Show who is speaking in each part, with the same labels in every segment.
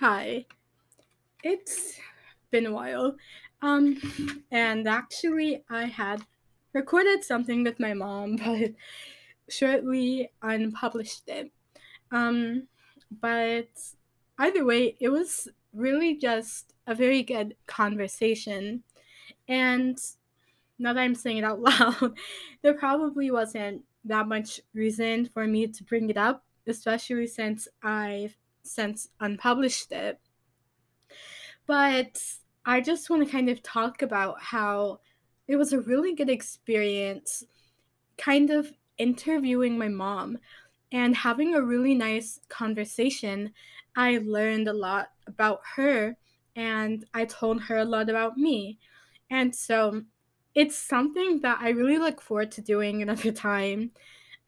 Speaker 1: Hi. It's been a while. Um, and actually, I had recorded something with my mom, but shortly unpublished it. Um, but either way, it was really just a very good conversation. And now that I'm saying it out loud, there probably wasn't that much reason for me to bring it up, especially since I've since unpublished it. But I just want to kind of talk about how it was a really good experience, kind of interviewing my mom and having a really nice conversation. I learned a lot about her and I told her a lot about me. And so it's something that I really look forward to doing another time.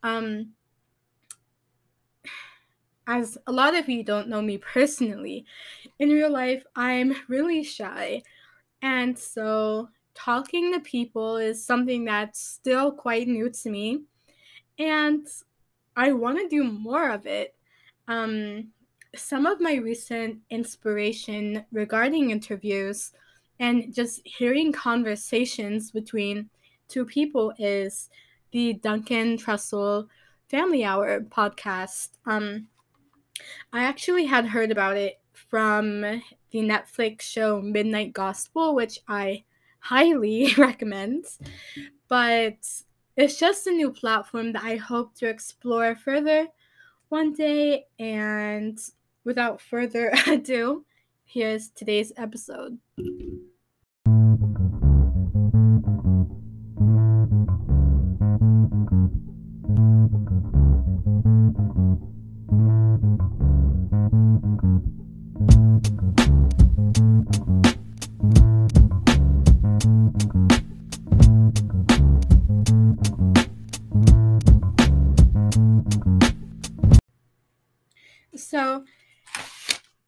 Speaker 1: Um, as a lot of you don't know me personally, in real life, I'm really shy. And so talking to people is something that's still quite new to me. And I want to do more of it. Um, some of my recent inspiration regarding interviews and just hearing conversations between two people is the Duncan Trussell Family Hour podcast. Um, I actually had heard about it from the Netflix show Midnight Gospel, which I highly recommend. But it's just a new platform that I hope to explore further one day. And without further ado, here's today's episode.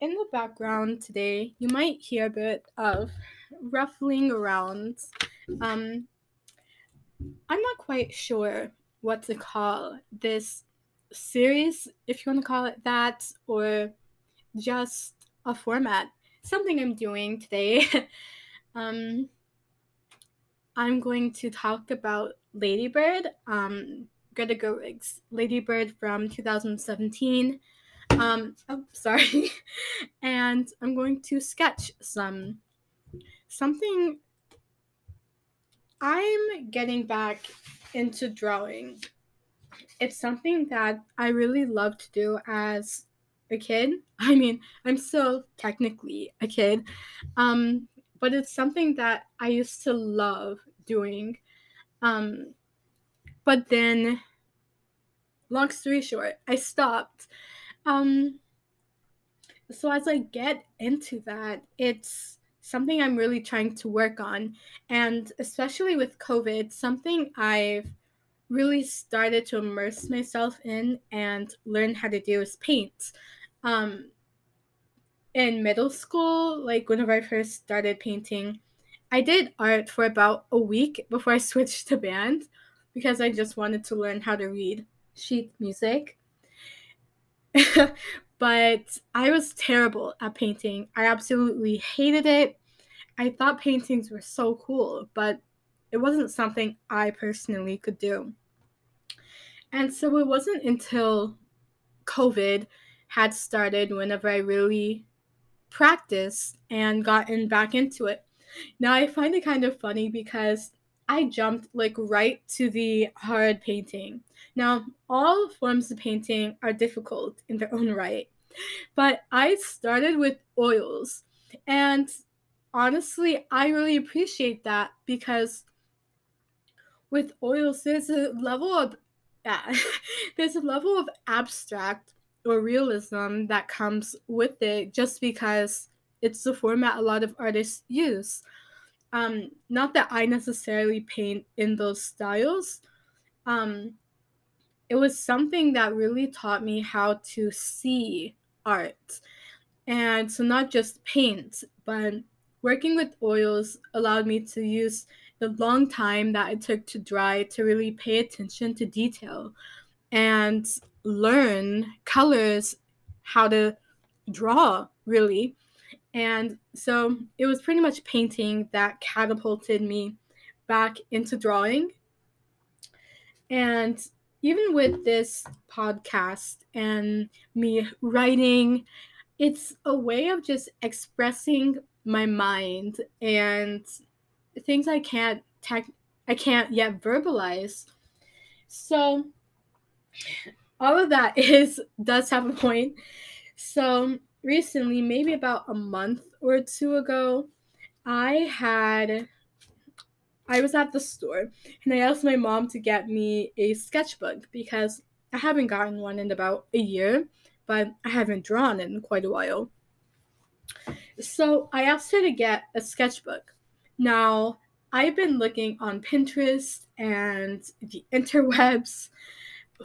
Speaker 1: In the background today, you might hear a bit of ruffling around. Um, I'm not quite sure what to call this series, if you want to call it that, or just a format. Something I'm doing today. um, I'm going to talk about Ladybird, um, Greta Gerwig's Ladybird from 2017. Um, oh, sorry. and I'm going to sketch some something. I'm getting back into drawing. It's something that I really love to do as a kid. I mean, I'm still technically a kid, um, but it's something that I used to love doing. Um, but then, long story short, I stopped um, so as I get into that, it's something I'm really trying to work on. And especially with COVID, something I've really started to immerse myself in and learn how to do is paint. Um, in middle school, like whenever I first started painting, I did art for about a week before I switched to band because I just wanted to learn how to read sheet music. but I was terrible at painting. I absolutely hated it. I thought paintings were so cool, but it wasn't something I personally could do. And so it wasn't until COVID had started whenever I really practiced and gotten back into it. Now I find it kind of funny because I jumped like right to the hard painting. Now, all forms of painting are difficult in their own right, but I started with oils. And honestly, I really appreciate that because with oils, there's a level of yeah, there's a level of abstract or realism that comes with it just because it's the format a lot of artists use. Um, not that I necessarily paint in those styles. Um, it was something that really taught me how to see art. And so, not just paint, but working with oils allowed me to use the long time that it took to dry to really pay attention to detail and learn colors, how to draw, really. And so it was pretty much painting that catapulted me back into drawing. And even with this podcast and me writing, it's a way of just expressing my mind and things I can't tech I can't yet verbalize. So all of that is does have a point. So recently, maybe about a month or two ago, I had I was at the store and I asked my mom to get me a sketchbook because I haven't gotten one in about a year, but I haven't drawn in quite a while. So I asked her to get a sketchbook. Now, I've been looking on Pinterest and the interwebs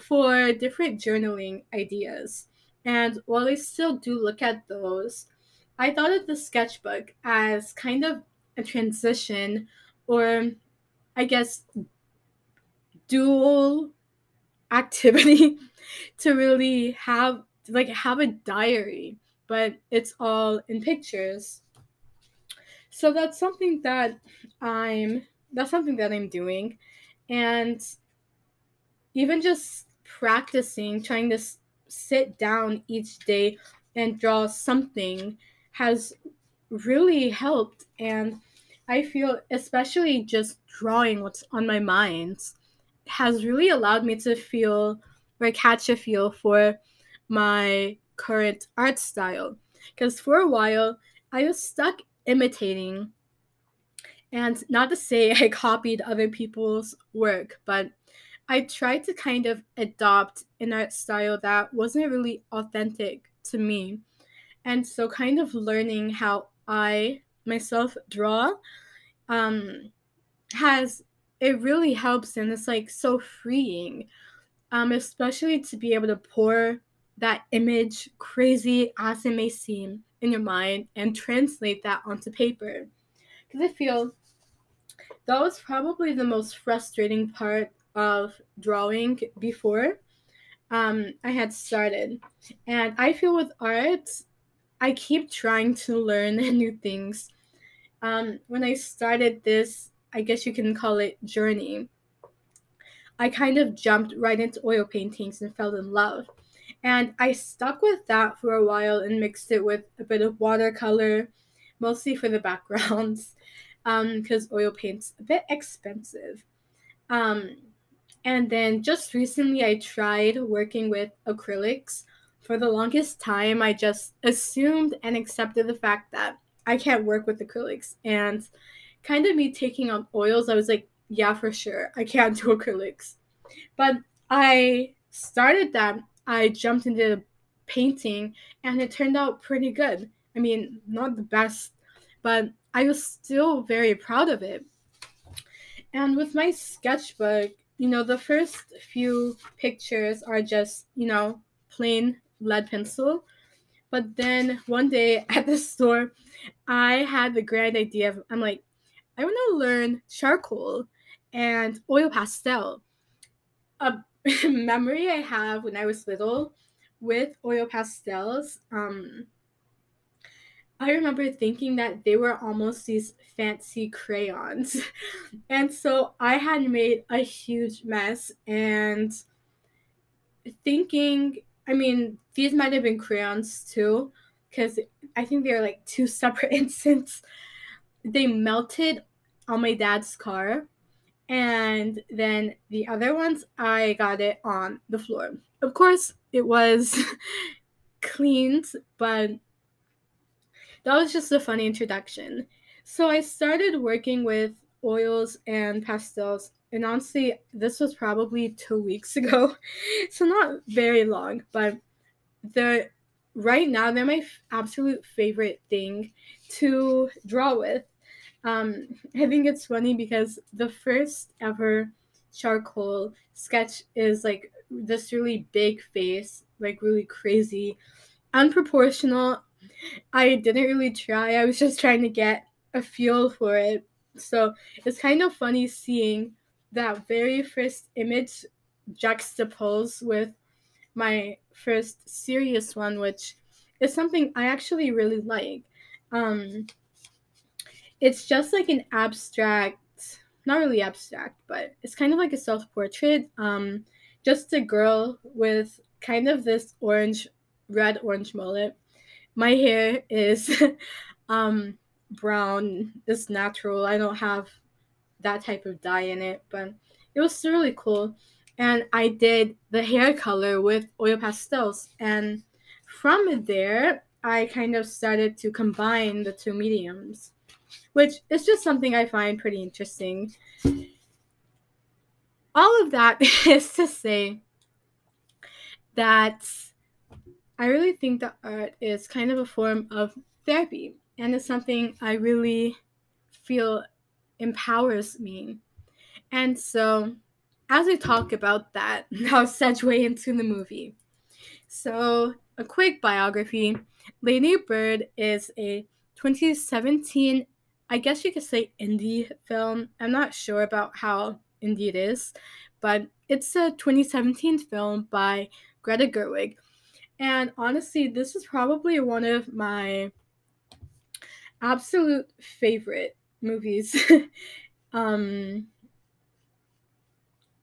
Speaker 1: for different journaling ideas and while I still do look at those, I thought of the sketchbook as kind of a transition or I guess dual activity to really have like have a diary, but it's all in pictures. So that's something that I'm that's something that I'm doing and even just practicing trying to sit down each day and draw something has really helped. And I feel, especially just drawing what's on my mind, has really allowed me to feel or catch a feel for my current art style. Because for a while, I was stuck imitating. And not to say I copied other people's work, but I tried to kind of adopt an art style that wasn't really authentic to me. And so, kind of learning how I myself draw um, has it really helps and it's like so freeing, um, especially to be able to pour that image, crazy as it may seem, in your mind and translate that onto paper. Because I feel that was probably the most frustrating part of drawing before um, I had started. And I feel with art, I keep trying to learn new things. Um, when I started this, I guess you can call it journey, I kind of jumped right into oil paintings and fell in love. And I stuck with that for a while and mixed it with a bit of watercolor, mostly for the backgrounds, because um, oil paint's a bit expensive. Um, and then just recently, I tried working with acrylics. For the longest time, I just assumed and accepted the fact that I can't work with acrylics. And kind of me taking on oils, I was like, yeah, for sure, I can't do acrylics. But I started that, I jumped into painting, and it turned out pretty good. I mean, not the best, but I was still very proud of it. And with my sketchbook, you know, the first few pictures are just, you know, plain lead pencil. But then one day at the store, I had the grand idea of I'm like, I want to learn charcoal and oil pastel. A memory I have when I was little with oil pastels, um, I remember thinking that they were almost these fancy crayons. and so I had made a huge mess and thinking, I mean, these might have been crayons too, because I think they're like two separate incidents. They melted on my dad's car. And then the other ones, I got it on the floor. Of course, it was cleaned, but that was just a funny introduction. So I started working with oils and pastels. And honestly, this was probably two weeks ago. So not very long, but the right now they're my f- absolute favorite thing to draw with. Um, I think it's funny because the first ever charcoal sketch is like this really big face, like really crazy, unproportional, I didn't really try. I was just trying to get a feel for it. So it's kind of funny seeing that very first image juxtapose with my first serious one, which is something I actually really like. Um, it's just like an abstract, not really abstract, but it's kind of like a self portrait. Um, just a girl with kind of this orange, red orange mullet my hair is um, brown. It's natural. I don't have that type of dye in it, but it was really cool. And I did the hair color with oil pastels. And from there, I kind of started to combine the two mediums, which is just something I find pretty interesting. All of that is to say that I really think that art is kind of a form of therapy, and it's something I really feel empowers me. And so, as we talk about that, now segue into the movie. So, a quick biography Lady Bird is a 2017, I guess you could say, indie film. I'm not sure about how indie it is, but it's a 2017 film by Greta Gerwig and honestly, this is probably one of my absolute favorite movies. um,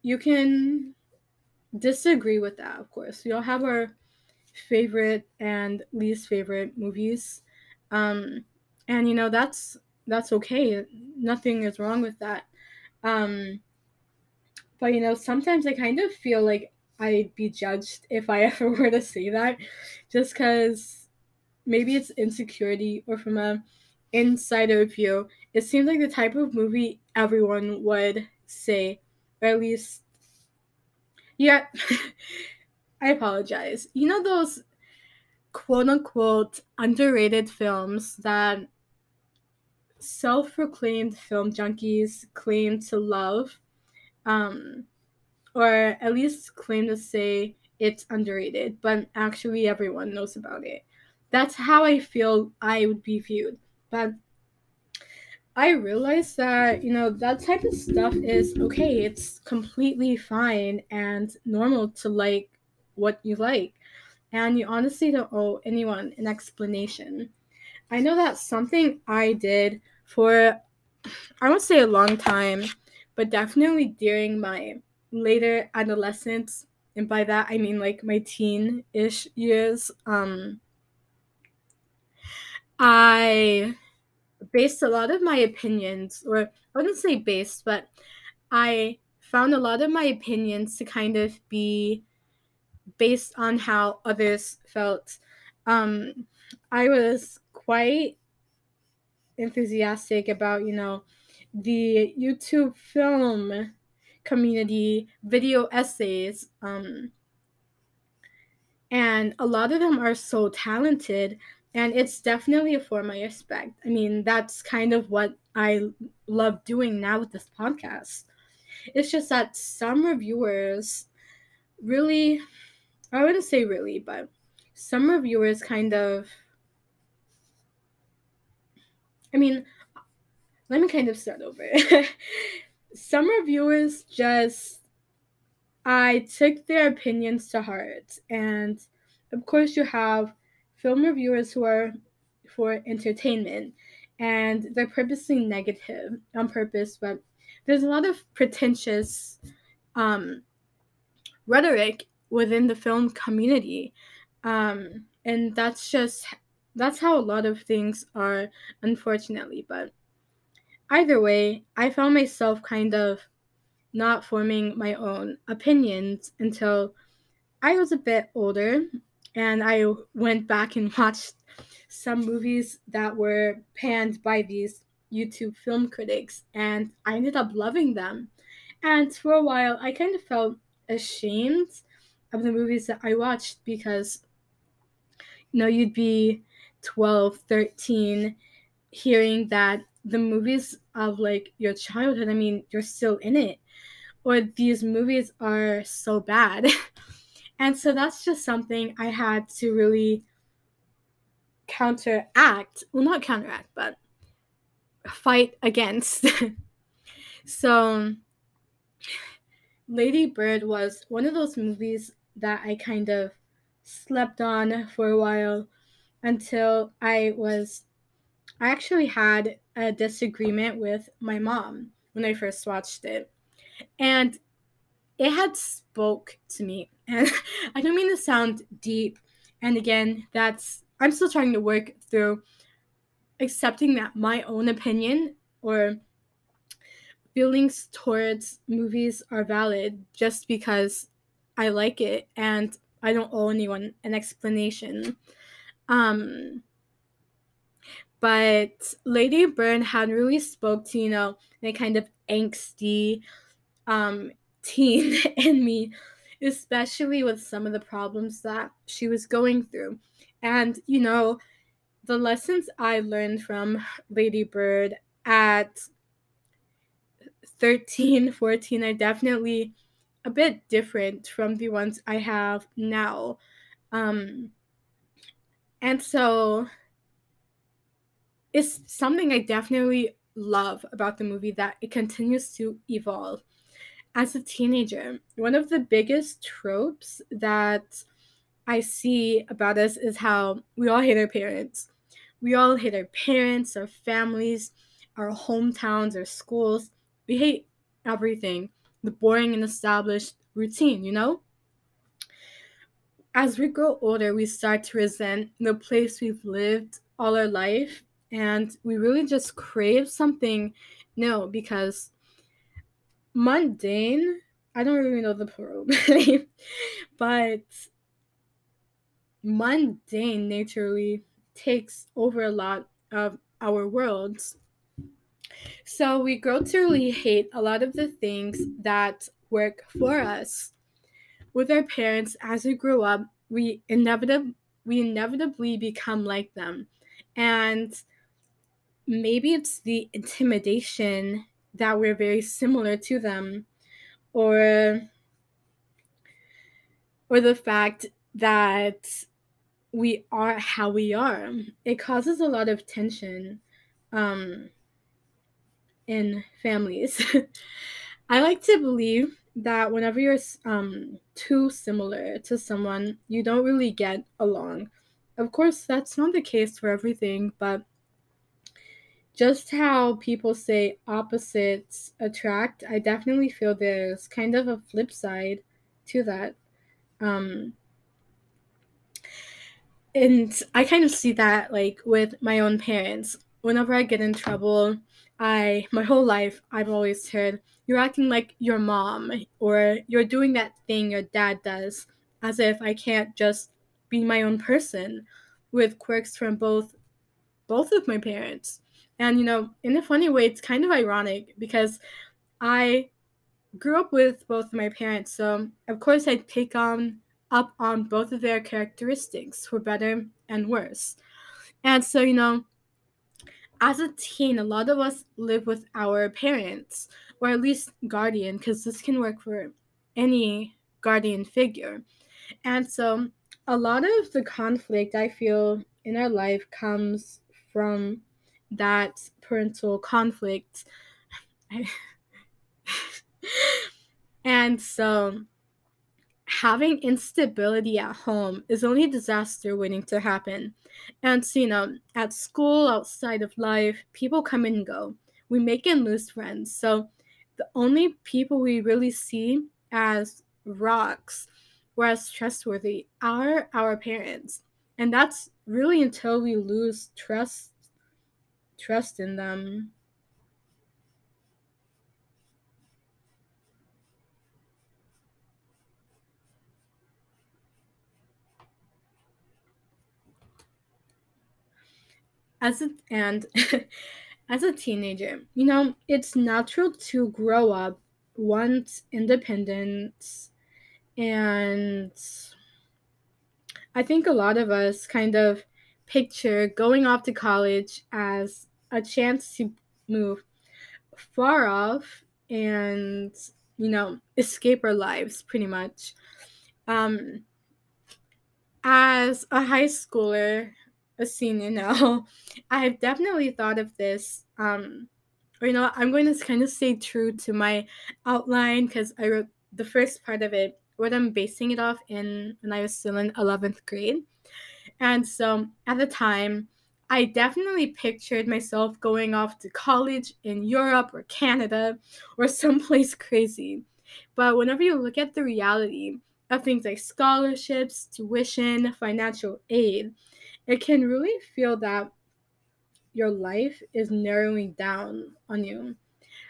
Speaker 1: you can disagree with that, of course. We all have our favorite and least favorite movies. Um, and you know that's that's okay. Nothing is wrong with that. Um, but you know, sometimes I kind of feel like I'd be judged if I ever were to say that, just because maybe it's insecurity or from a insider view. It seems like the type of movie everyone would say, or at least, yeah. I apologize. You know those quote unquote underrated films that self proclaimed film junkies claim to love? Um, or at least claim to say it's underrated, but actually everyone knows about it. That's how I feel I would be viewed. But I realized that, you know, that type of stuff is okay. It's completely fine and normal to like what you like. And you honestly don't owe anyone an explanation. I know that's something I did for, I won't say a long time, but definitely during my later adolescence, and by that I mean like my teen ish years, um, I based a lot of my opinions, or I wouldn't say based, but I found a lot of my opinions to kind of be based on how others felt. Um, I was quite enthusiastic about, you know, the YouTube film community video essays. Um, and a lot of them are so talented, and it's definitely a form I respect. I mean, that's kind of what I love doing now with this podcast. It's just that some reviewers really, I wouldn't say really, but some reviewers kind of, I mean, let me kind of start over. some reviewers just I took their opinions to heart. And of course you have film reviewers who are for entertainment and they're purposely negative on purpose, but there's a lot of pretentious um, rhetoric within the film community. Um, and that's just that's how a lot of things are unfortunately, but Either way, I found myself kind of not forming my own opinions until I was a bit older and I went back and watched some movies that were panned by these YouTube film critics, and I ended up loving them. And for a while, I kind of felt ashamed of the movies that I watched because, you know, you'd be 12, 13, hearing that the movies of like your childhood, I mean, you're still in it. Or these movies are so bad. and so that's just something I had to really counteract. Well, not counteract, but fight against. so, Lady Bird was one of those movies that I kind of slept on for a while until I was I actually had a disagreement with my mom when I first watched it. And it had spoke to me. And I don't mean to sound deep. And again, that's I'm still trying to work through accepting that my own opinion or feelings towards movies are valid just because I like it and I don't owe anyone an explanation. Um, but Lady Bird had really spoke to, you know, the kind of angsty um, teen in me, especially with some of the problems that she was going through. And, you know, the lessons I learned from Lady Bird at 13, 14 are definitely a bit different from the ones I have now. Um, and so is something I definitely love about the movie that it continues to evolve. As a teenager, one of the biggest tropes that I see about us is how we all hate our parents. We all hate our parents, our families, our hometowns, our schools. We hate everything the boring and established routine, you know? As we grow older, we start to resent the place we've lived all our life and we really just crave something no because mundane i don't really know the plural name but mundane naturally takes over a lot of our worlds so we grossly hate a lot of the things that work for us with our parents as we grow up we inevitably we inevitably become like them and maybe it's the intimidation that we're very similar to them or or the fact that we are how we are it causes a lot of tension um, in families i like to believe that whenever you're um, too similar to someone you don't really get along of course that's not the case for everything but just how people say opposites attract, I definitely feel there's kind of a flip side to that. Um, and I kind of see that like with my own parents. Whenever I get in trouble, I my whole life I've always heard you're acting like your mom or you're doing that thing your dad does as if I can't just be my own person with quirks from both both of my parents. And, you know, in a funny way, it's kind of ironic because I grew up with both my parents. So, of course, I take on up on both of their characteristics for better and worse. And so, you know, as a teen, a lot of us live with our parents or at least guardian, because this can work for any guardian figure. And so, a lot of the conflict I feel in our life comes from that parental conflict. and so having instability at home is only disaster waiting to happen. And so, you know, at school, outside of life, people come and go. We make and lose friends. So the only people we really see as rocks or as trustworthy are our parents. And that's really until we lose trust trust in them. As a, and as a teenager, you know, it's natural to grow up, want independence, and I think a lot of us kind of picture going off to college as a chance to move far off and you know escape our lives pretty much um as a high schooler a senior now i've definitely thought of this um or you know i'm going to kind of stay true to my outline because i wrote the first part of it what i'm basing it off in when i was still in 11th grade and so at the time I definitely pictured myself going off to college in Europe or Canada or someplace crazy. But whenever you look at the reality of things like scholarships, tuition, financial aid, it can really feel that your life is narrowing down on you.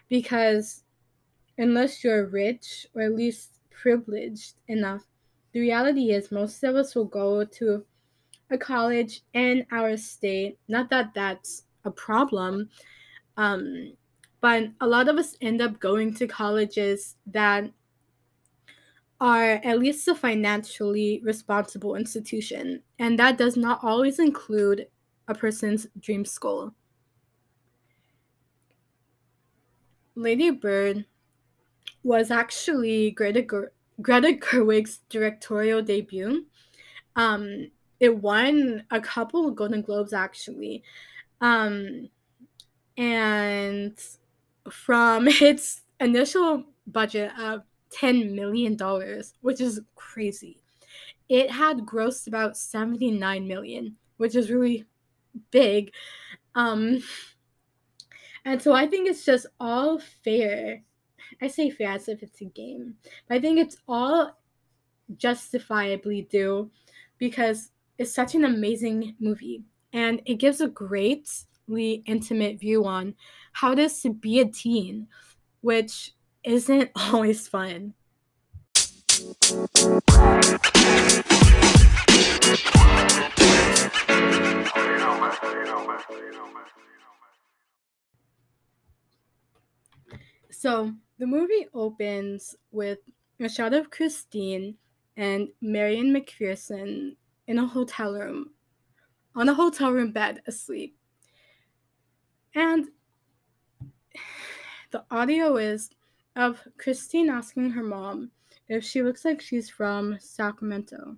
Speaker 1: Because unless you're rich or at least privileged enough, the reality is most of us will go to a college in our state. Not that that's a problem, um, but a lot of us end up going to colleges that are at least a financially responsible institution, and that does not always include a person's dream school. Lady Bird was actually Greta, Ger- Greta Gerwig's directorial debut. Um, it won a couple Golden Globes actually. Um, and from its initial budget of $10 million, which is crazy, it had grossed about 79 million, which is really big. Um, and so I think it's just all fair. I say fair as if it's a game, but I think it's all justifiably due because is such an amazing movie, and it gives a greatly intimate view on how it is to be a teen, which isn't always fun. So the movie opens with a shot of Christine and Marion McPherson in a hotel room, on a hotel room bed asleep. And the audio is of Christine asking her mom if she looks like she's from Sacramento.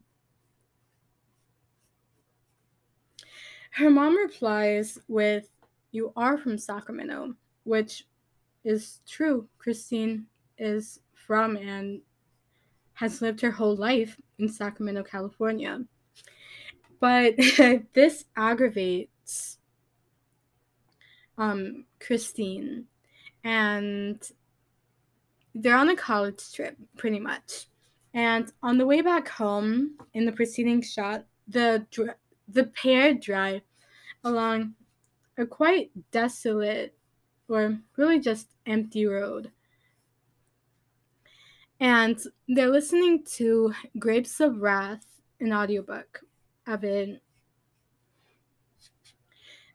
Speaker 1: Her mom replies with, You are from Sacramento, which is true. Christine is from and has lived her whole life in Sacramento, California. But this aggravates um, Christine, and they're on a college trip, pretty much. And on the way back home, in the preceding shot, the dr- the pair drive along a quite desolate or really just empty road. And they're listening to Grapes of Wrath, an audiobook event.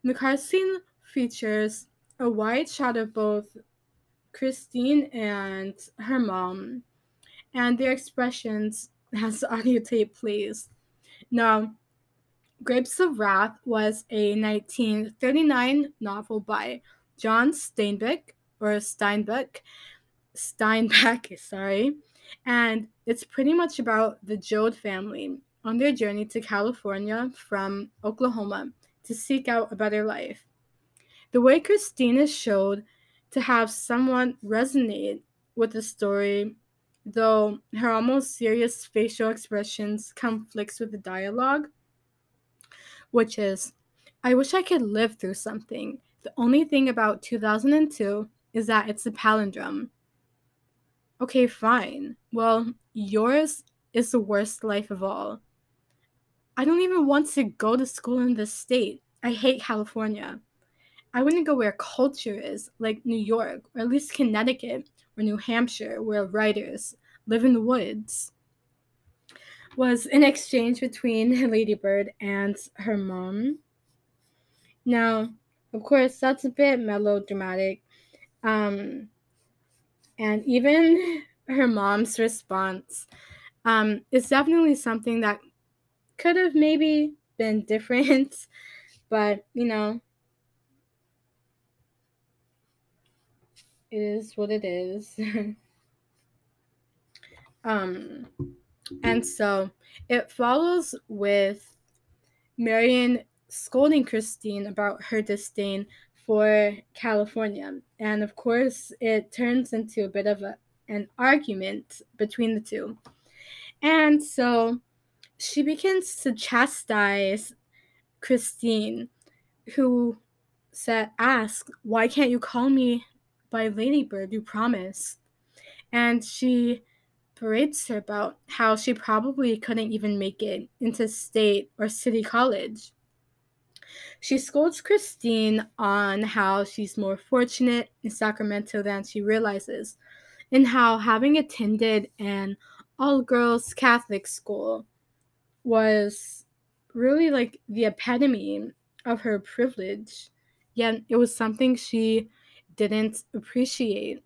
Speaker 1: The scene features a wide shot of both Christine and her mom, and their expressions as the audio tape plays. Now, Grapes of Wrath was a 1939 novel by John Steinbeck or Steinbeck, Steinbeck, sorry, and it's pretty much about the Joad family, on their journey to California from Oklahoma to seek out a better life. The way Christina showed to have someone resonate with the story, though her almost serious facial expressions conflicts with the dialogue, which is, I wish I could live through something. The only thing about 2002 is that it's a palindrome. Okay, fine. Well, yours is the worst life of all. I don't even want to go to school in this state. I hate California. I wouldn't go where culture is, like New York, or at least Connecticut or New Hampshire, where writers live in the woods. Was an exchange between Ladybird and her mom. Now, of course, that's a bit melodramatic. Um, and even her mom's response um, is definitely something that could have maybe been different, but you know, it is what it is. um, and so it follows with Marion scolding Christine about her disdain for California. And of course, it turns into a bit of a, an argument between the two. And so she begins to chastise Christine, who said, "Ask why can't you call me by Ladybird? You promised." And she berates her about how she probably couldn't even make it into state or city college. She scolds Christine on how she's more fortunate in Sacramento than she realizes, and how having attended an all girls Catholic school, was really like the epitome of her privilege, yet it was something she didn't appreciate.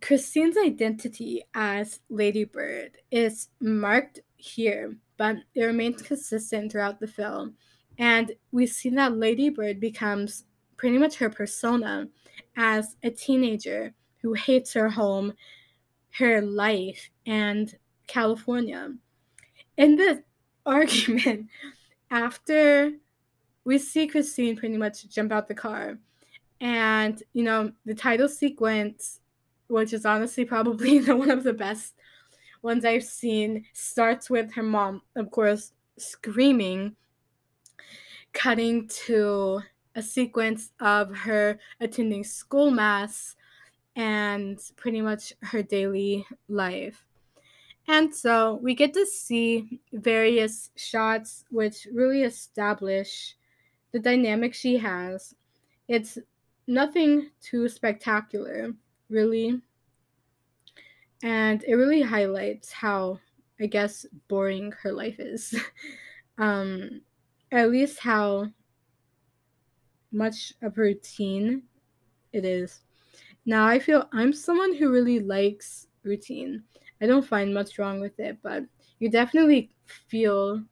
Speaker 1: Christine's identity as Ladybird is marked here, but it remains consistent throughout the film. And we see that Ladybird becomes pretty much her persona as a teenager who hates her home, her life, and California in this argument, after we see Christine pretty much jump out the car, and you know, the title sequence, which is honestly probably the, one of the best ones I've seen, starts with her mom, of course, screaming, cutting to a sequence of her attending school mass and pretty much her daily life. And so we get to see various shots which really establish the dynamic she has. It's nothing too spectacular, really. And it really highlights how, I guess, boring her life is. um, at least how much of a routine it is. Now, I feel I'm someone who really likes routine. I don't find much wrong with it, but you definitely feel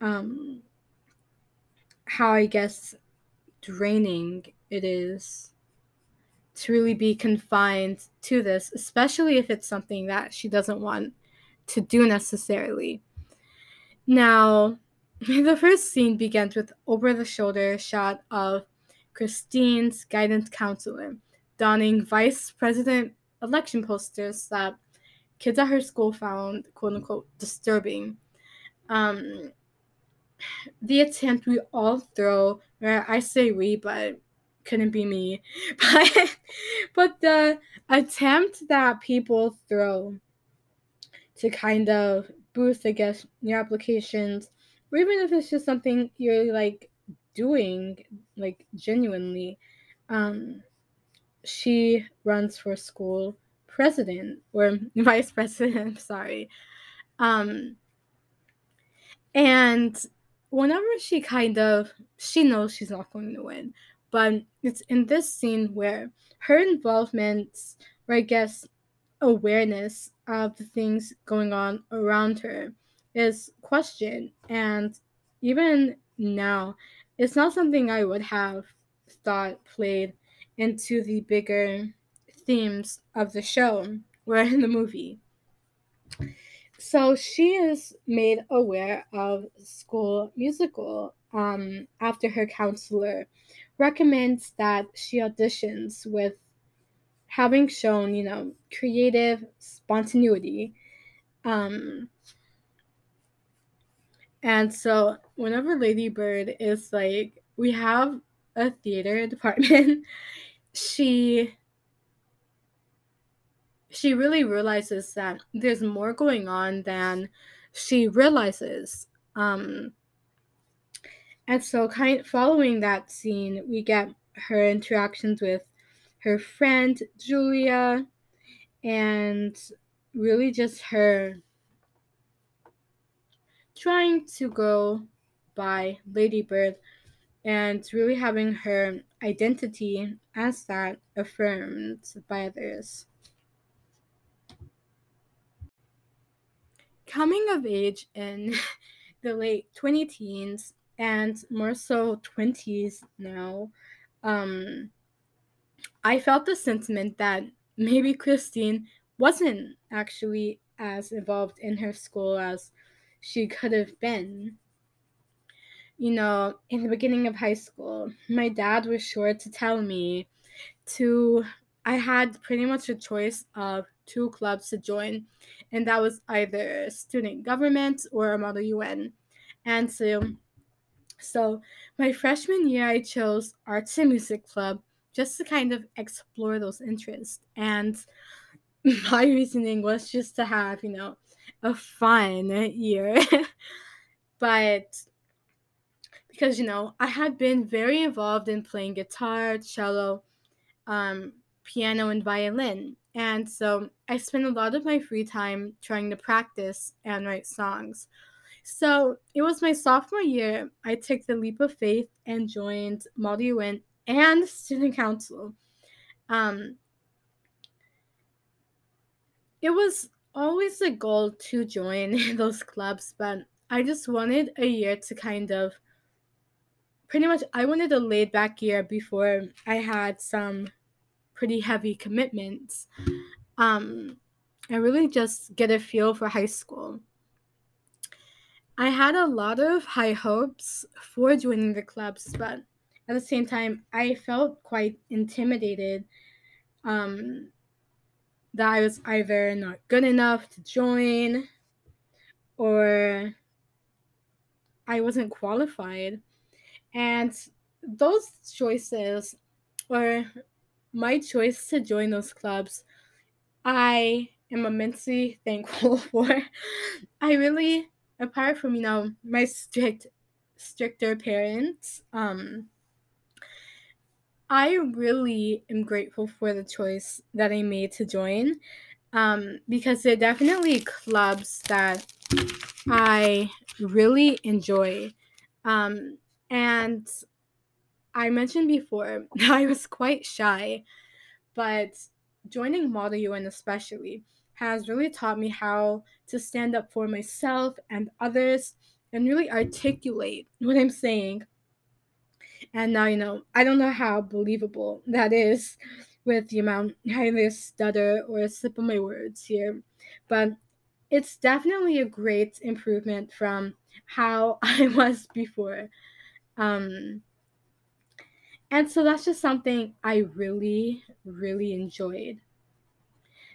Speaker 1: um, how I guess draining it is to really be confined to this, especially if it's something that she doesn't want to do necessarily. Now, the first scene begins with over the shoulder shot of Christine's guidance counselor donning vice president election posters that kids at her school found quote unquote disturbing. Um, the attempt we all throw, I say we, but couldn't be me, but, but the attempt that people throw to kind of boost, I guess, your applications, or even if it's just something you're like doing, like genuinely. Um, she runs for school president or vice president, sorry. Um, and whenever she kind of she knows she's not going to win, but it's in this scene where her involvement, or I guess awareness of the things going on around her is questioned and even now it's not something I would have thought played into the bigger themes of the show were in the movie. So she is made aware of school musical um, after her counselor recommends that she auditions with having shown, you know, creative spontaneity. Um, and so whenever Lady Bird is like, we have a theater department, she she really realizes that there's more going on than she realizes. Um, and so, kind of following that scene, we get her interactions with her friend Julia, and really just her trying to go by Ladybird and really having her identity as that affirmed by others. coming of age in the late 20 teens and more so 20s now, um, I felt the sentiment that maybe Christine wasn't actually as involved in her school as she could have been. You know, in the beginning of high school, my dad was sure to tell me to, I had pretty much a choice of two clubs to join and that was either student government or a model UN. And so, so my freshman year, I chose arts and music club just to kind of explore those interests. And my reasoning was just to have, you know, a fun year. but because, you know, I had been very involved in playing guitar, cello, um, piano, and violin. And so I spend a lot of my free time trying to practice and write songs. So it was my sophomore year, I took the leap of faith and joined Model UN and Student Council. Um, it was always a goal to join those clubs, but I just wanted a year to kind of pretty much I wanted a laid back year before I had some pretty heavy commitments, um, I really just get a feel for high school. I had a lot of high hopes for joining the clubs, but at the same time, I felt quite intimidated um, that I was either not good enough to join or I wasn't qualified. And those choices or my choice to join those clubs, I am immensely thankful for. I really, apart from you know my strict, stricter parents, um, I really am grateful for the choice that I made to join, um, because they're definitely clubs that I really enjoy, um, and I mentioned before I was quite shy, but joining Model UN especially has really taught me how to stand up for myself and others and really articulate what I'm saying. And now, you know, I don't know how believable that is with the amount I either stutter or slip of my words here, but it's definitely a great improvement from how I was before. Um, and so that's just something I really, really enjoyed.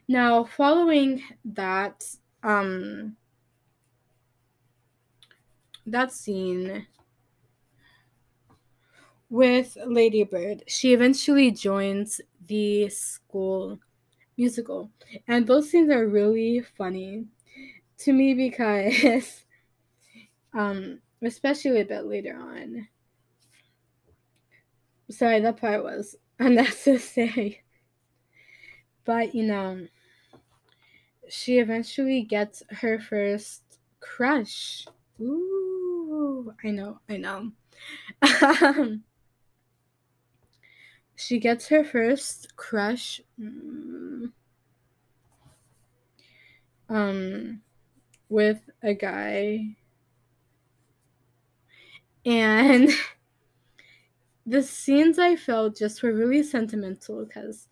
Speaker 1: Now, following that, um, that scene with Ladybird, she eventually joins the school musical. And those scenes are really funny to me because, um, especially a bit later on, sorry, that part was unnecessary. but you know, she eventually gets her first crush. Ooh, I know, I know. Um, she gets her first crush. Mm. Um, with a guy, and. the scenes I felt just were really sentimental because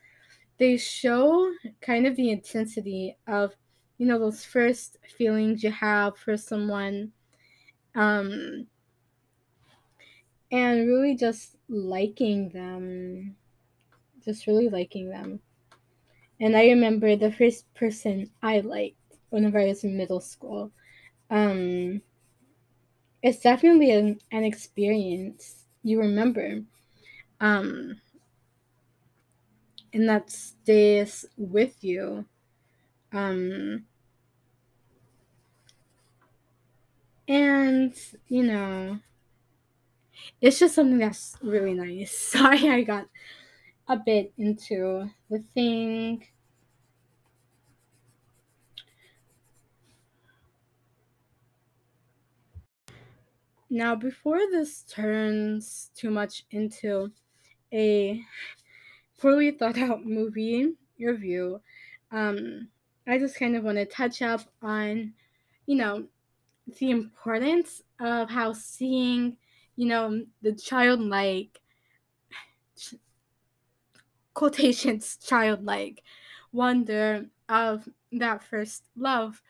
Speaker 1: they show kind of the intensity of you know those first feelings you have for someone um and really just liking them just really liking them and i remember the first person i liked whenever i was in middle school um it's definitely an, an experience you remember. Um, and that stays with you. Um, and, you know, it's just something that's really nice. Sorry, I got a bit into the thing. Now, before this turns too much into a poorly thought out movie review, um, I just kind of want to touch up on, you know, the importance of how seeing, you know, the childlike, ch- quotations, childlike wonder of that first love.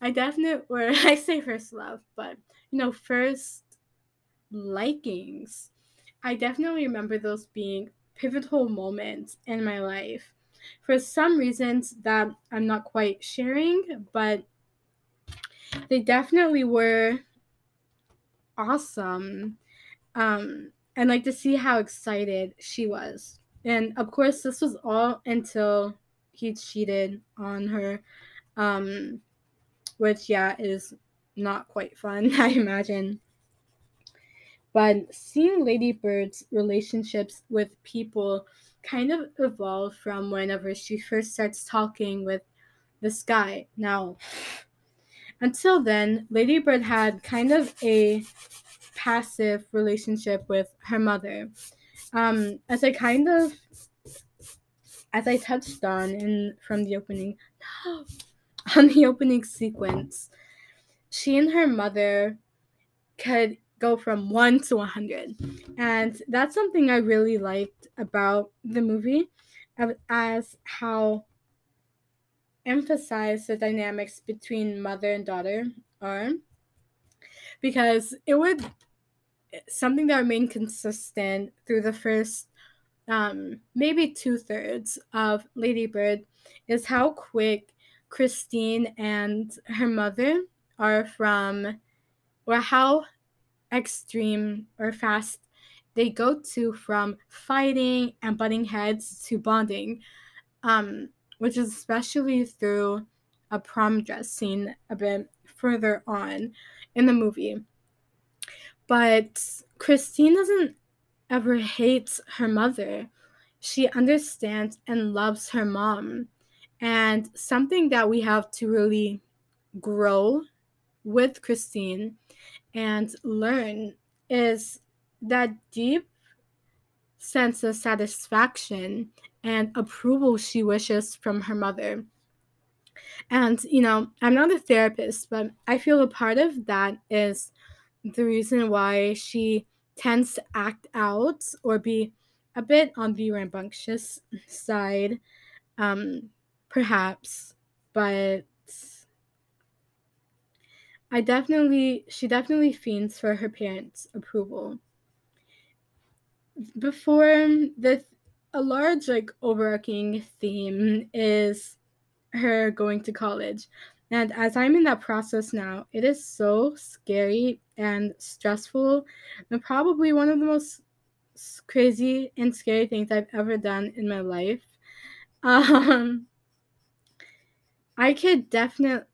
Speaker 1: I definitely, or I say first love, but, you know, first likings. I definitely remember those being pivotal moments in my life for some reasons that I'm not quite sharing, but they definitely were awesome. Um, and like to see how excited she was. And of course, this was all until he cheated on her, um, which, yeah, is not quite fun, I imagine. But seeing Ladybird's relationships with people kind of evolve from whenever she first starts talking with this guy. Now, until then, Ladybird had kind of a passive relationship with her mother. Um, as I kind of as I touched on in from the opening on the opening sequence, she and her mother could go from 1 to 100. And that's something I really liked about the movie as how emphasized the dynamics between mother and daughter are because it would something that remained consistent through the first um, maybe two thirds of Ladybird is how quick Christine and her mother are from, or how extreme or fast they go to from fighting and butting heads to bonding, um, which is especially through a prom dress scene a bit further on in the movie. But Christine doesn't ever hate her mother. She understands and loves her mom. And something that we have to really grow with Christine and learn is that deep sense of satisfaction and approval she wishes from her mother. And, you know, I'm not a therapist, but I feel a part of that is the reason why she tends to act out or be a bit on the rambunctious side, um, perhaps, but I definitely, she definitely fiends for her parents' approval. Before the, a large, like, overarching theme is her going to college. And as I'm in that process now, it is so scary and stressful, and probably one of the most crazy and scary things I've ever done in my life. Um, I could definitely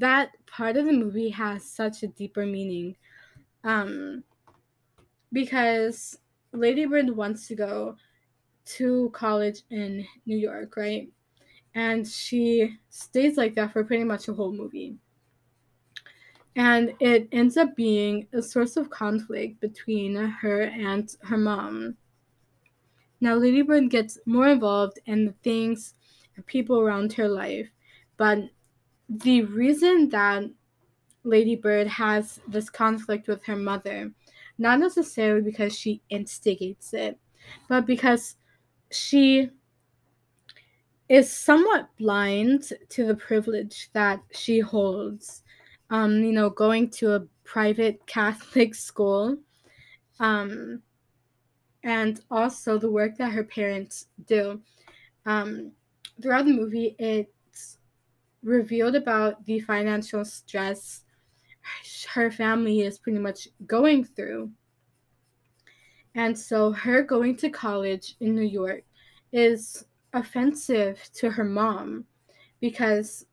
Speaker 1: that part of the movie has such a deeper meaning. Um, because Ladybird wants to go to college in New York, right? And she stays like that for pretty much the whole movie. And it ends up being a source of conflict between her and her mom. Now, Ladybird gets more involved in the things and people around her life, but the reason that Lady Bird has this conflict with her mother, not necessarily because she instigates it, but because she is somewhat blind to the privilege that she holds. Um, you know, going to a private Catholic school, um, and also the work that her parents do. Um, throughout the movie, it revealed about the financial stress her family is pretty much going through. And so her going to college in New York is offensive to her mom because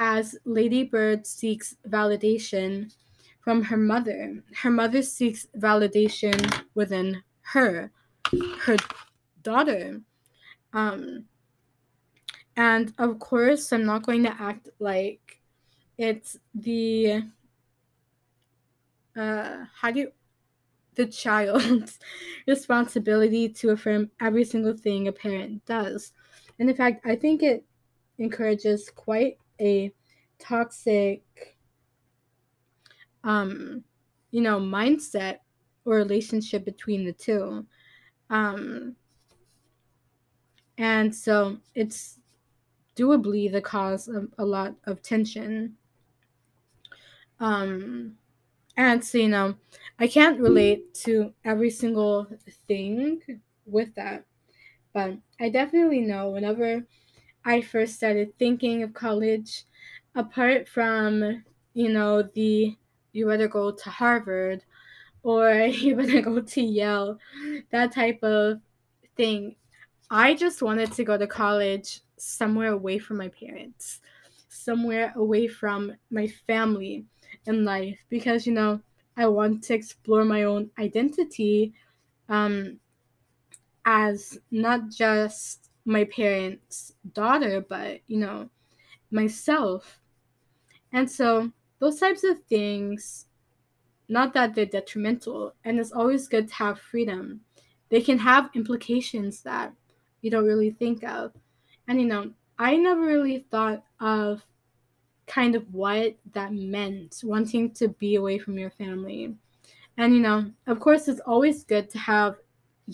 Speaker 1: as Lady Bird seeks validation from her mother, her mother seeks validation within her, her daughter. Um, and of course, I'm not going to act like it's the uh, how do you, the child's responsibility to affirm every single thing a parent does. And in fact, I think it encourages quite a toxic um you know mindset or relationship between the two um and so it's doably the cause of a lot of tension. Um, and so, you know, I can't relate to every single thing with that, but I definitely know whenever I first started thinking of college, apart from, you know, the you better go to Harvard or you better go to Yale, that type of thing. I just wanted to go to college somewhere away from my parents, somewhere away from my family and life because, you know, I want to explore my own identity um, as not just my parents' daughter, but, you know, myself. And so those types of things, not that they're detrimental, and it's always good to have freedom. They can have implications that you don't really think of. And you know, I never really thought of kind of what that meant, wanting to be away from your family. And you know, of course, it's always good to have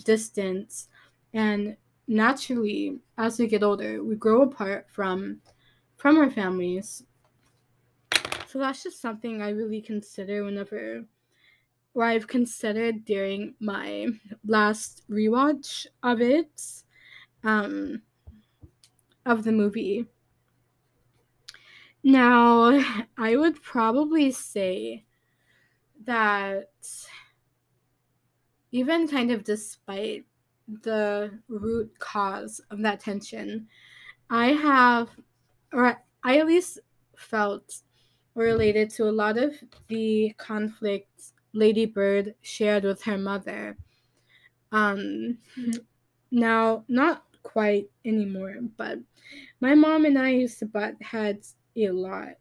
Speaker 1: distance. And naturally, as we get older, we grow apart from from our families. So that's just something I really consider whenever or I've considered during my last rewatch of it. Um, of the movie. Now, I would probably say that even kind of despite the root cause of that tension, I have, or I at least felt related to a lot of the conflicts Lady Bird shared with her mother. Um, mm-hmm. now, not quite anymore, but my mom and I used to butt heads a lot.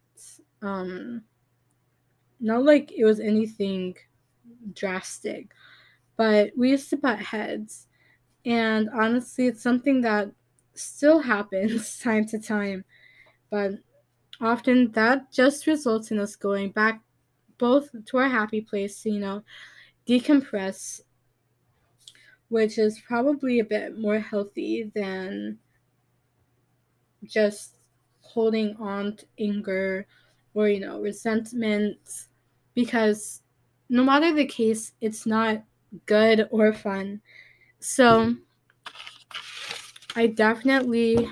Speaker 1: Um, not like it was anything drastic, but we used to butt heads. And honestly, it's something that still happens time to time, but often that just results in us going back both to our happy place, you know, decompress which is probably a bit more healthy than just holding on to anger or you know resentment because no matter the case it's not good or fun so i definitely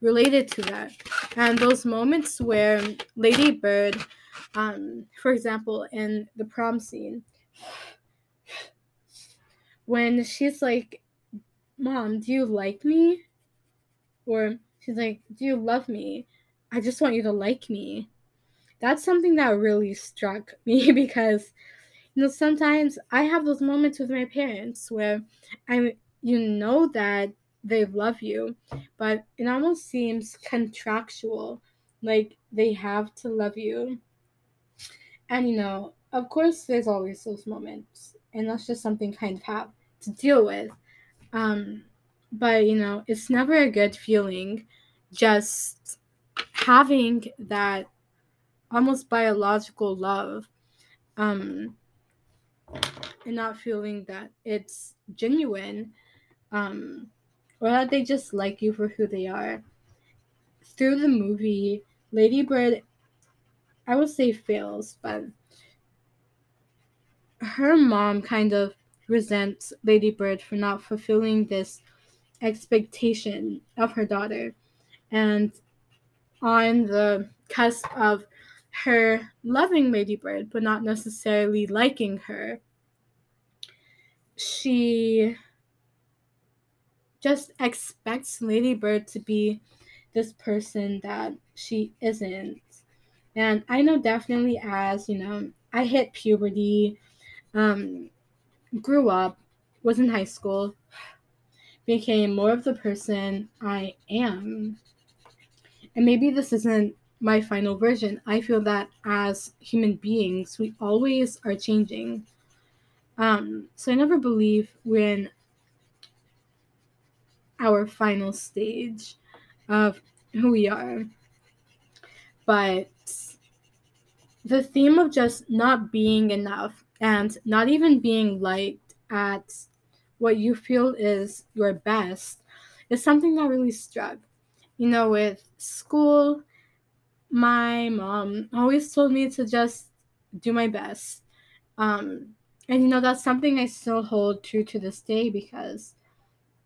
Speaker 1: related to that and those moments where lady bird um, for example in the prom scene when she's like, Mom, do you like me? Or she's like, Do you love me? I just want you to like me. That's something that really struck me because, you know, sometimes I have those moments with my parents where I, you know, that they love you, but it almost seems contractual, like they have to love you. And, you know, of course, there's always those moments, and that's just something kind of happens to deal with. Um, but you know, it's never a good feeling just having that almost biological love um, and not feeling that it's genuine um, or that they just like you for who they are. Through the movie, Ladybird, I would say fails, but her mom kind of resents Ladybird for not fulfilling this expectation of her daughter. And on the cusp of her loving Ladybird, but not necessarily liking her, she just expects Ladybird to be this person that she isn't. And I know definitely as, you know, I hit puberty, um, grew up, was in high school, became more of the person I am. And maybe this isn't my final version. I feel that as human beings, we always are changing. Um, so I never believe we're in our final stage of who we are. But the theme of just not being enough and not even being liked at what you feel is your best is something that really struck. You know, with school, my mom always told me to just do my best. Um, and you know, that's something I still hold true to this day because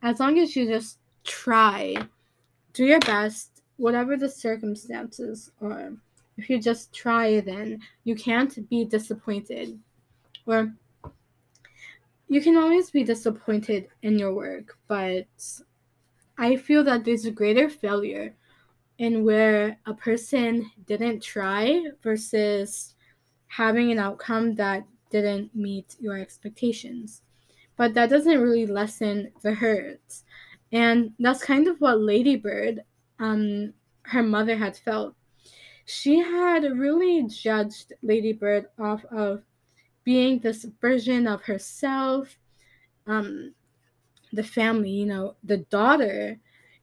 Speaker 1: as long as you just try, do your best, whatever the circumstances are, if you just try, then you can't be disappointed. Or you can always be disappointed in your work, but I feel that there's a greater failure in where a person didn't try versus having an outcome that didn't meet your expectations. But that doesn't really lessen the hurt. And that's kind of what Ladybird, um, her mother had felt. She had really judged Ladybird off of being this version of herself, um, the family, you know, the daughter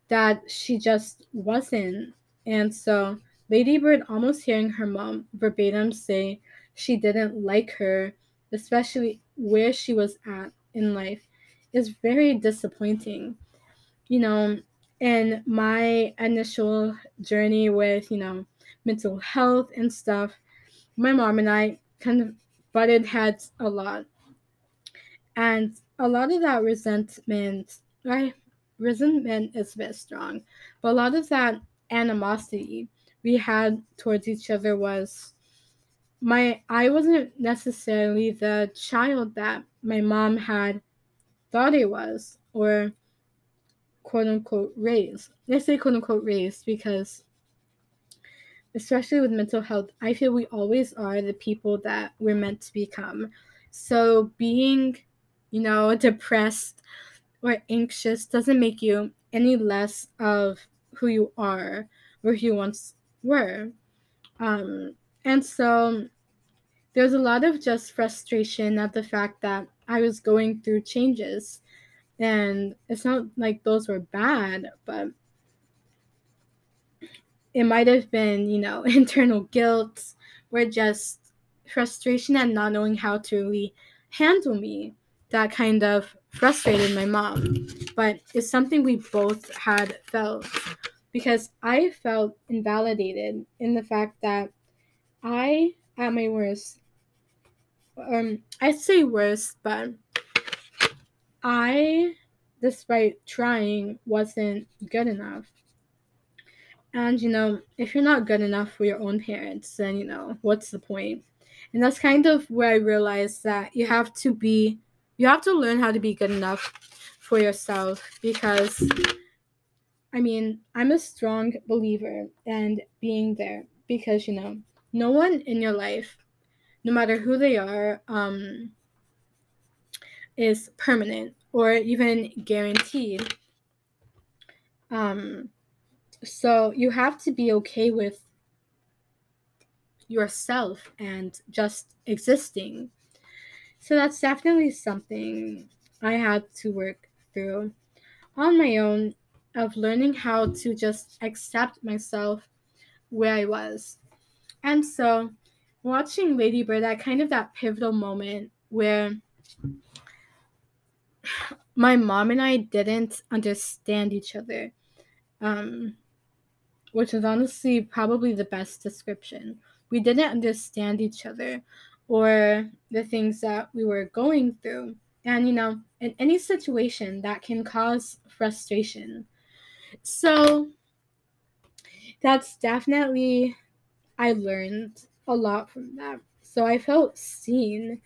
Speaker 1: that she just wasn't. And so Ladybird almost hearing her mom verbatim say she didn't like her, especially where she was at in life, is very disappointing. You know, and my initial journey with, you know, mental health and stuff, my mom and I kind of but it had a lot. And a lot of that resentment, right? Resentment is a bit strong, but a lot of that animosity we had towards each other was my I wasn't necessarily the child that my mom had thought I was or quote unquote raised. I say quote unquote raised because especially with mental health, I feel we always are the people that we're meant to become. So being, you know, depressed or anxious doesn't make you any less of who you are or who you once were. Um, and so there's a lot of just frustration at the fact that I was going through changes. And it's not like those were bad, but it might have been, you know, internal guilt or just frustration at not knowing how to really handle me that kind of frustrated my mom. But it's something we both had felt because I felt invalidated in the fact that I, at my worst, um, I say worst, but I, despite trying, wasn't good enough. And you know, if you're not good enough for your own parents, then you know, what's the point? And that's kind of where I realized that you have to be you have to learn how to be good enough for yourself because I mean, I'm a strong believer and being there because you know, no one in your life, no matter who they are, um is permanent or even guaranteed. Um so you have to be okay with yourself and just existing. So that's definitely something I had to work through on my own of learning how to just accept myself where I was. And so watching Lady Bird, that kind of that pivotal moment where my mom and I didn't understand each other. Um, which is honestly probably the best description. We didn't understand each other or the things that we were going through. And, you know, in any situation that can cause frustration. So that's definitely, I learned a lot from that. So I felt seen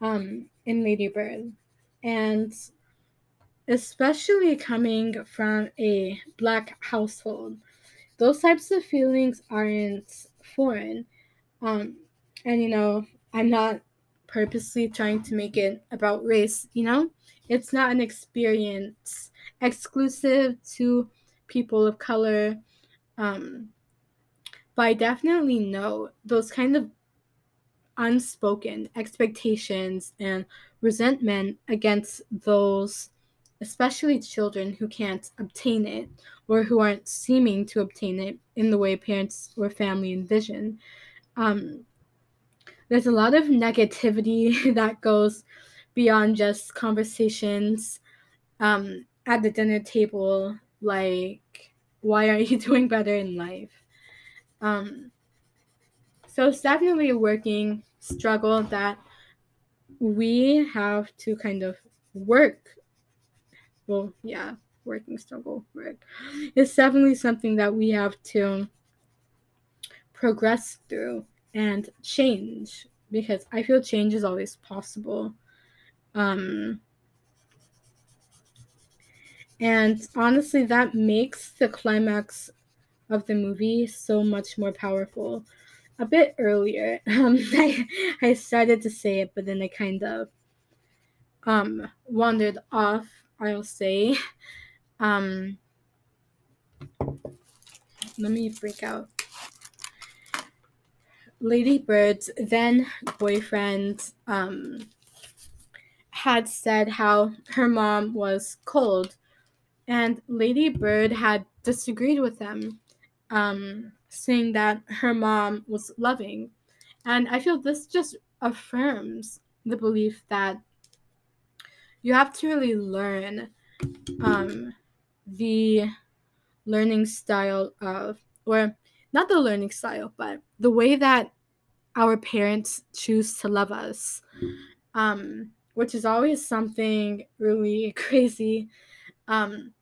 Speaker 1: um, in Bird, And especially coming from a black household those types of feelings aren't foreign. Um, and, you know, I'm not purposely trying to make it about race, you know? It's not an experience exclusive to people of color. Um, but I definitely know those kind of unspoken expectations and resentment against those especially children who can't obtain it or who aren't seeming to obtain it in the way parents or family envision. Um, there's a lot of negativity that goes beyond just conversations um, at the dinner table, like, why are you doing better in life? Um, so it's definitely a working struggle that we have to kind of work well, yeah, working struggle, right? It's definitely something that we have to progress through and change because I feel change is always possible. Um, and honestly, that makes the climax of the movie so much more powerful. A bit earlier, um, I, I started to say it, but then I kind of um, wandered off I'll say. Um, let me freak out. Ladybird's then boyfriend um, had said how her mom was cold, and Ladybird had disagreed with them, um, saying that her mom was loving. And I feel this just affirms the belief that you have to really learn um, the learning style of, or not the learning style, but the way that our parents choose to love us, um, which is always something really crazy. Um,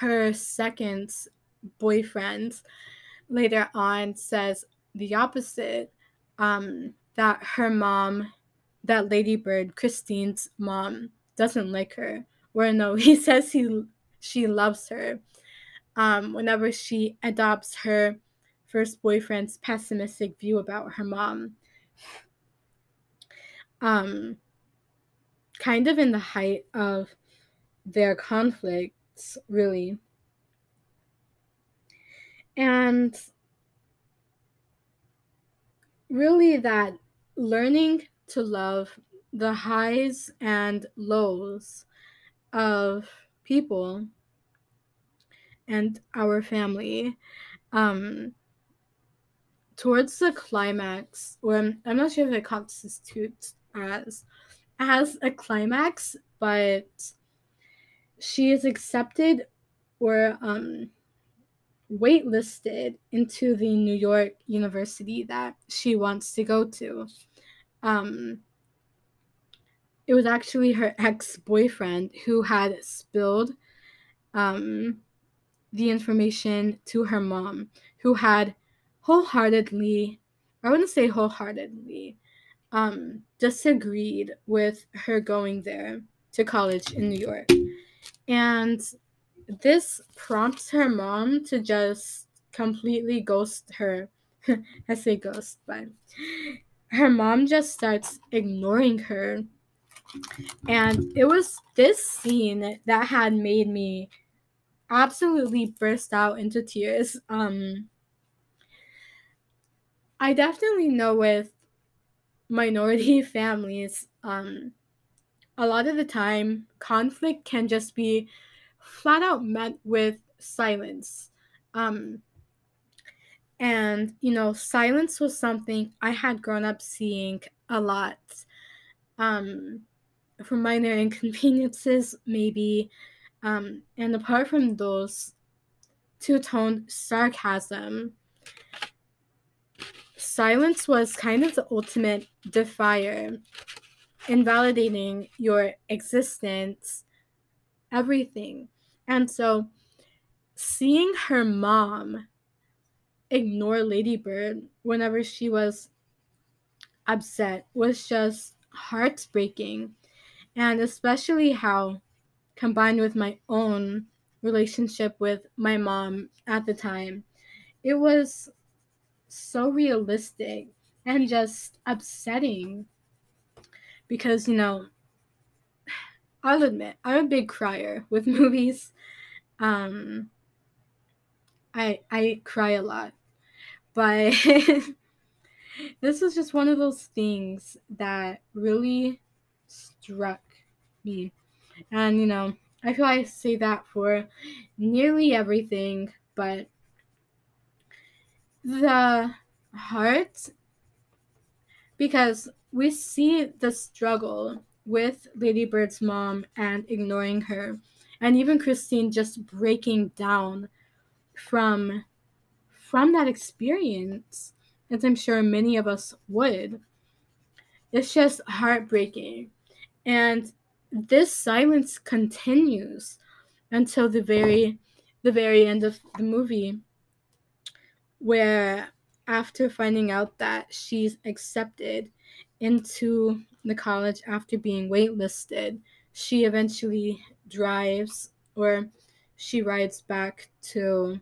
Speaker 1: her second boyfriend later on says the opposite um, that her mom that ladybird, Christine's mom, doesn't like her. Where no, he says he she loves her. Um, whenever she adopts her first boyfriend's pessimistic view about her mom. Um, kind of in the height of their conflicts, really. And really, that learning to love the highs and lows of people and our family. Um, towards the climax, or I'm, I'm not sure if it constitutes as as a climax, but she is accepted or um, waitlisted into the New York university that she wants to go to um, it was actually her ex-boyfriend who had spilled um, the information to her mom who had wholeheartedly i wouldn't say wholeheartedly um, disagreed with her going there to college in new york and this prompts her mom to just completely ghost her i say ghost but her mom just starts ignoring her. And it was this scene that had made me absolutely burst out into tears. Um I definitely know with minority families, um a lot of the time conflict can just be flat out met with silence. Um and, you know, silence was something I had grown up seeing a lot. Um, for minor inconveniences, maybe. Um, and apart from those, two toned sarcasm, silence was kind of the ultimate defier, invalidating your existence, everything. And so, seeing her mom ignore Ladybird whenever she was upset was just heartbreaking. And especially how, combined with my own relationship with my mom at the time, it was so realistic and just upsetting. Because, you know, I'll admit, I'm a big crier with movies. Um, I I cry a lot, but this was just one of those things that really struck me, and you know I feel I say that for nearly everything, but the heart because we see the struggle with Ladybird's mom and ignoring her, and even Christine just breaking down from from that experience, as I'm sure many of us would. It's just heartbreaking. And this silence continues until the very the very end of the movie where after finding out that she's accepted into the college after being waitlisted, she eventually drives or she rides back to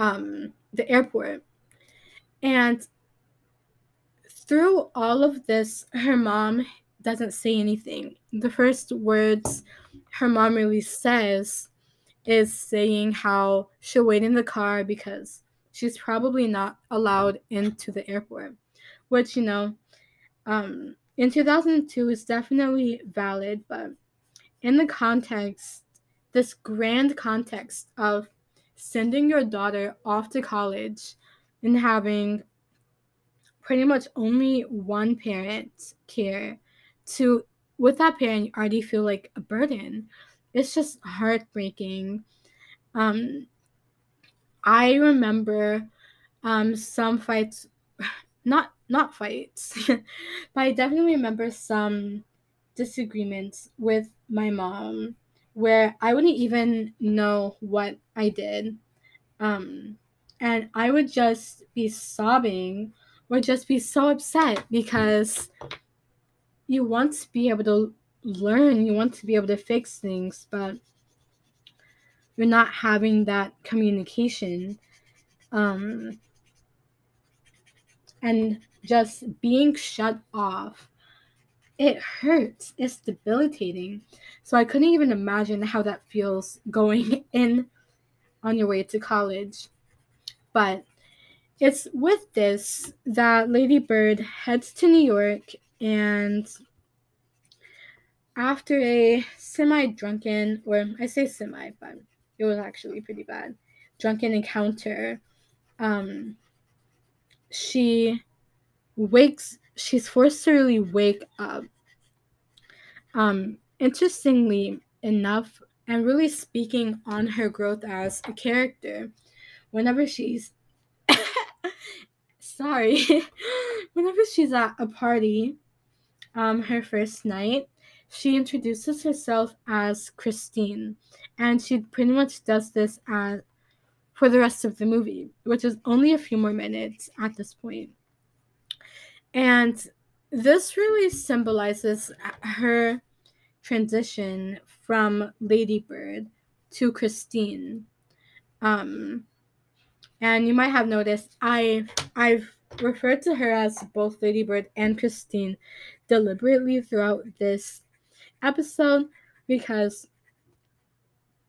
Speaker 1: um, the airport. And through all of this, her mom doesn't say anything. The first words her mom really says is saying how she'll wait in the car because she's probably not allowed into the airport, which, you know, um, in 2002 is definitely valid, but in the context, this grand context of sending your daughter off to college and having pretty much only one parent care to with that parent you already feel like a burden it's just heartbreaking um i remember um some fights not not fights but i definitely remember some disagreements with my mom where I wouldn't even know what I did. Um, and I would just be sobbing or just be so upset because you want to be able to learn, you want to be able to fix things, but you're not having that communication. Um, and just being shut off it hurts. It's debilitating. So I couldn't even imagine how that feels going in on your way to college. But it's with this that Lady Bird heads to New York and after a semi drunken, or I say semi, but it was actually pretty bad, drunken encounter, um, she wakes she's forced to really wake up. Um, interestingly enough, and really speaking on her growth as a character, whenever she's sorry, whenever she's at a party, um, her first night, she introduces herself as Christine, and she pretty much does this as for the rest of the movie, which is only a few more minutes at this point. And this really symbolizes her transition from Ladybird to Christine. Um, and you might have noticed I I've referred to her as both Ladybird and Christine deliberately throughout this episode because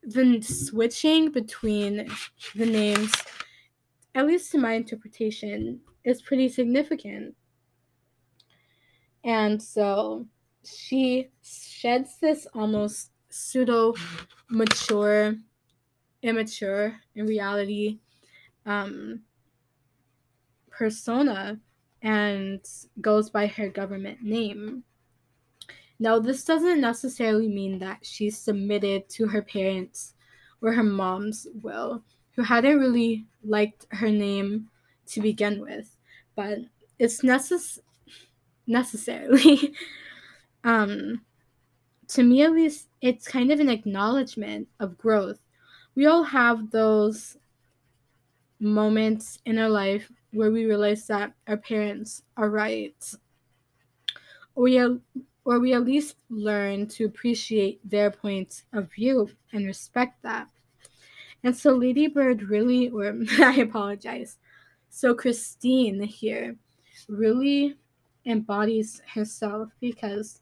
Speaker 1: the switching between the names, at least to my interpretation, is pretty significant. And so she sheds this almost pseudo mature, immature in reality um, persona and goes by her government name. Now, this doesn't necessarily mean that she submitted to her parents or her mom's will, who hadn't really liked her name to begin with, but it's necessary necessarily. um, to me, at least, it's kind of an acknowledgement of growth. We all have those moments in our life where we realize that our parents are right. Or we, or we at least learn to appreciate their points of view and respect that. And so Ladybird really, or I apologize. So Christine here really embodies herself because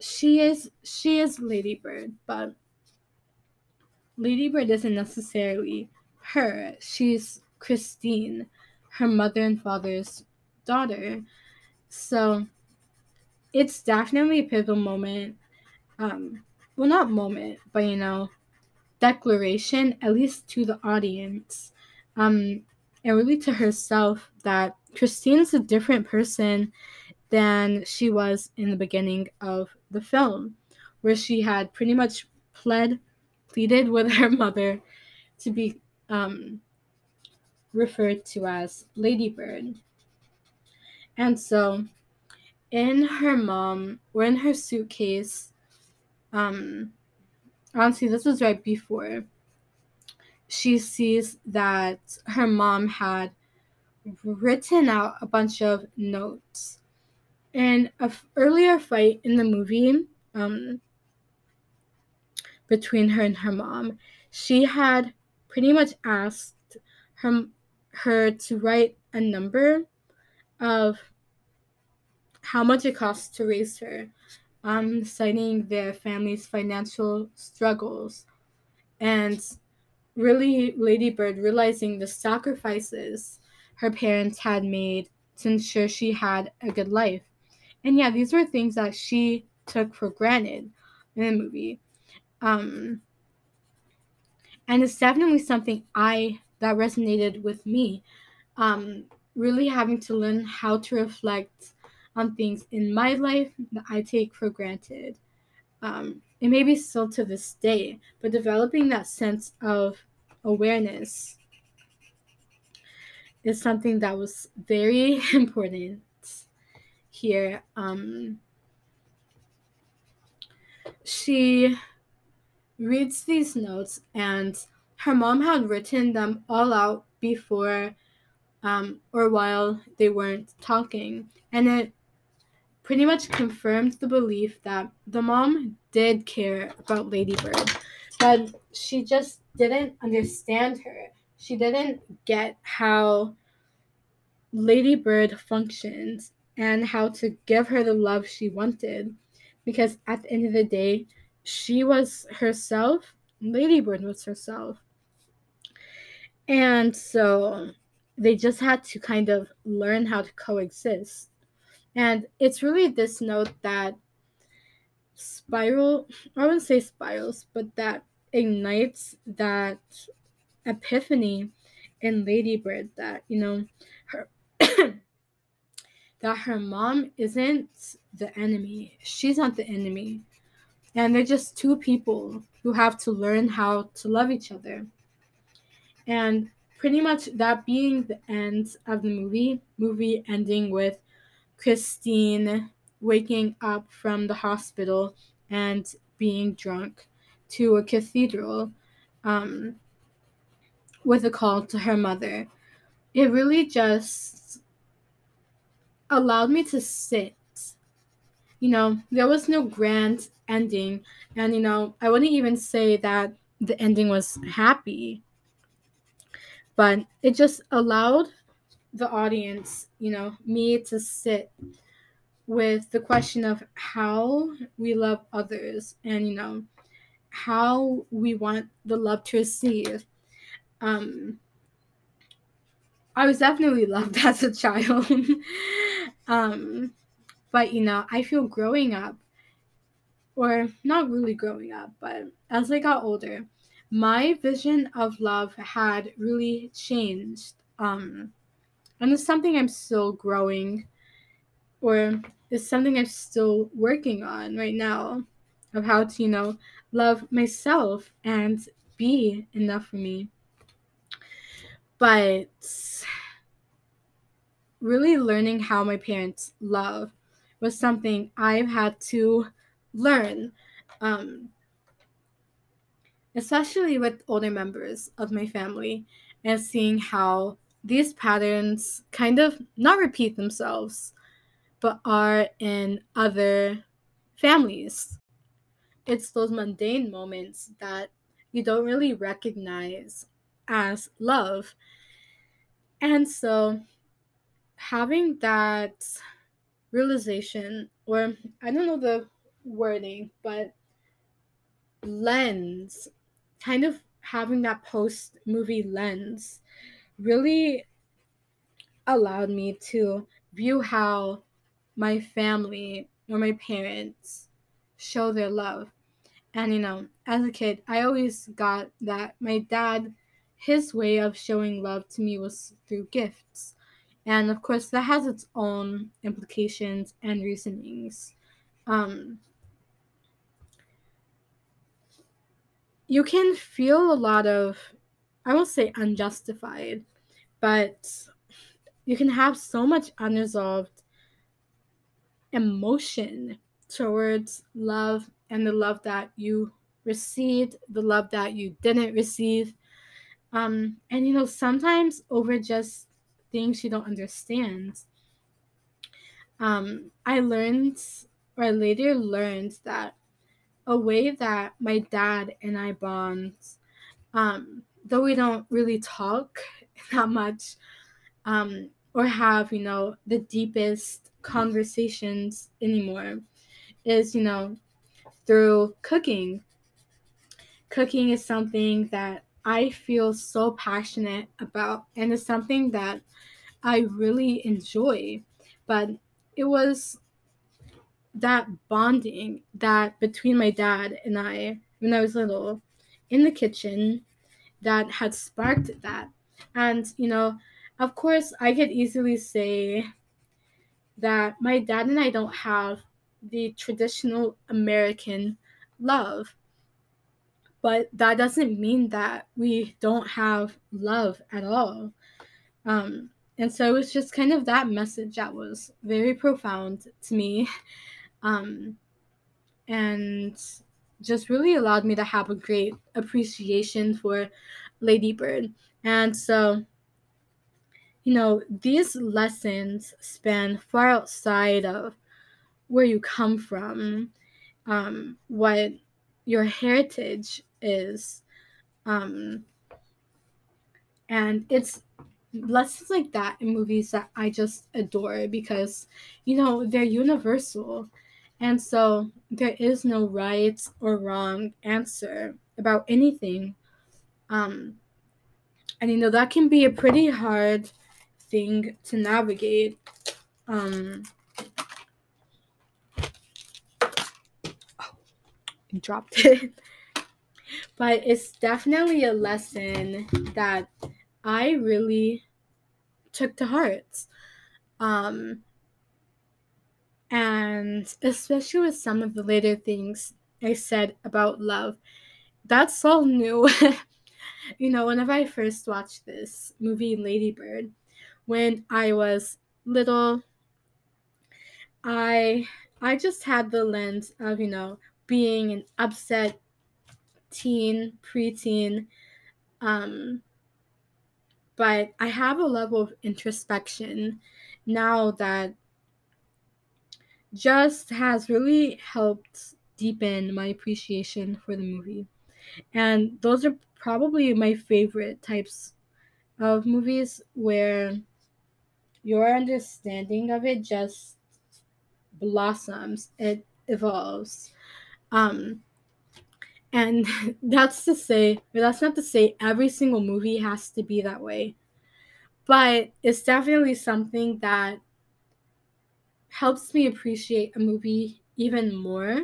Speaker 1: she is she is Ladybird, but Ladybird isn't necessarily her. She's Christine, her mother and father's daughter. So it's definitely a pivotal moment. Um, well, not moment, but you know, declaration, at least to the audience, um, and really to herself, that Christine's a different person than she was in the beginning of the film, where she had pretty much pled, pleaded with her mother to be um, referred to as Ladybird. And so, in her mom, or in her suitcase, um, honestly, this was right before she sees that her mom had written out a bunch of notes. In an earlier fight in the movie, um, between her and her mom, she had pretty much asked her her to write a number of how much it costs to raise her, um, citing their family's financial struggles, and really Lady Bird realizing the sacrifices her parents had made to ensure she had a good life. And yeah, these were things that she took for granted in the movie. Um, and it's definitely something I that resonated with me. Um, really having to learn how to reflect on things in my life that I take for granted. Um, it may be still to this day, but developing that sense of awareness is something that was very important here. Um, she reads these notes, and her mom had written them all out before um, or while they weren't talking. And it pretty much confirmed the belief that the mom did care about Lady Bird, but she just didn't understand her she didn't get how Lady Bird functions and how to give her the love she wanted. Because at the end of the day, she was herself, Lady Bird was herself. And so they just had to kind of learn how to coexist. And it's really this note that spiral, I wouldn't say spirals, but that ignites that epiphany in Lady Bird that, you know, her that her mom isn't the enemy. She's not the enemy. And they're just two people who have to learn how to love each other. And pretty much that being the end of the movie, movie ending with Christine waking up from the hospital and being drunk to a cathedral. Um, with a call to her mother. It really just allowed me to sit. You know, there was no grand ending. And, you know, I wouldn't even say that the ending was happy, but it just allowed the audience, you know, me to sit with the question of how we love others and, you know, how we want the love to receive um, I was definitely loved as a child. um, but, you know, I feel growing up, or not really growing up, but as I got older, my vision of love had really changed. Um, and it's something I'm still growing, or it's something I'm still working on right now of how to, you know, love myself and be enough for me but really learning how my parents love was something I've had to learn, um, especially with older members of my family and seeing how these patterns kind of not repeat themselves but are in other families. It's those mundane moments that you don't really recognize as love and so having that realization, or I don't know the wording, but lens, kind of having that post movie lens really allowed me to view how my family or my parents show their love. And you know, as a kid, I always got that my dad his way of showing love to me was through gifts. And of course, that has its own implications and reasonings. Um, you can feel a lot of, I won't say unjustified, but you can have so much unresolved emotion towards love and the love that you received, the love that you didn't receive, um, and you know, sometimes over just things you don't understand. Um, I learned, or I later learned, that a way that my dad and I bond, um, though we don't really talk that much, um, or have, you know, the deepest conversations anymore, is, you know, through cooking. Cooking is something that I feel so passionate about, and it's something that I really enjoy. But it was that bonding that between my dad and I when I was little in the kitchen that had sparked that. And, you know, of course, I could easily say that my dad and I don't have the traditional American love but that doesn't mean that we don't have love at all. Um, and so it's just kind of that message that was very profound to me. Um, and just really allowed me to have a great appreciation for Lady Bird. And so, you know, these lessons span far outside of where you come from, um, what your heritage is um and it's lessons like that in movies that i just adore because you know they're universal and so there is no right or wrong answer about anything um and you know that can be a pretty hard thing to navigate um oh, dropped it but it's definitely a lesson that I really took to heart. Um, and especially with some of the later things I said about love, that's all new. you know, whenever I first watched this movie, Lady Bird, when I was little, I I just had the lens of, you know, being an upset teen, preteen. Um, but I have a level of introspection now that just has really helped deepen my appreciation for the movie. And those are probably my favorite types of movies where your understanding of it just blossoms, it evolves. Um, and that's to say, that's not to say every single movie has to be that way, but it's definitely something that helps me appreciate a movie even more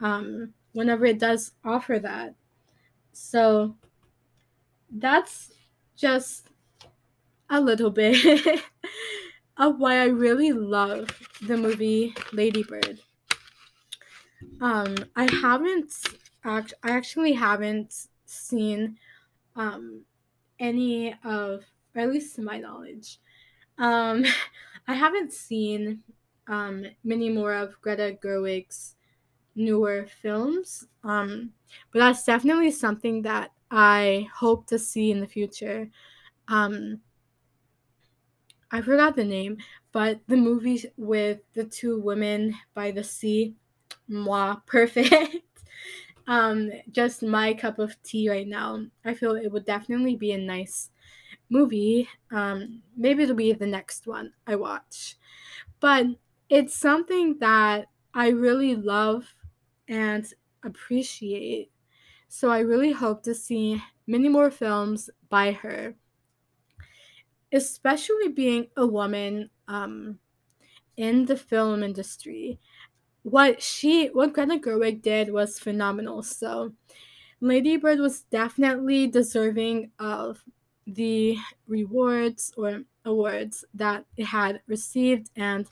Speaker 1: um, whenever it does offer that. So that's just a little bit of why I really love the movie Lady Bird. Um, I haven't act- I actually haven't seen um, any of, or at least to my knowledge, um, I haven't seen um, many more of Greta Gerwig's newer films, um, but that's definitely something that I hope to see in the future. Um, I forgot the name, but the movie with the two women by the sea, moi, perfect um, just my cup of tea right now. I feel it would definitely be a nice movie. Um, maybe it'll be the next one I watch. But it's something that I really love and appreciate. So I really hope to see many more films by her, especially being a woman um, in the film industry what she what Greta Gerwig did was phenomenal. So Lady Bird was definitely deserving of the rewards or awards that it had received and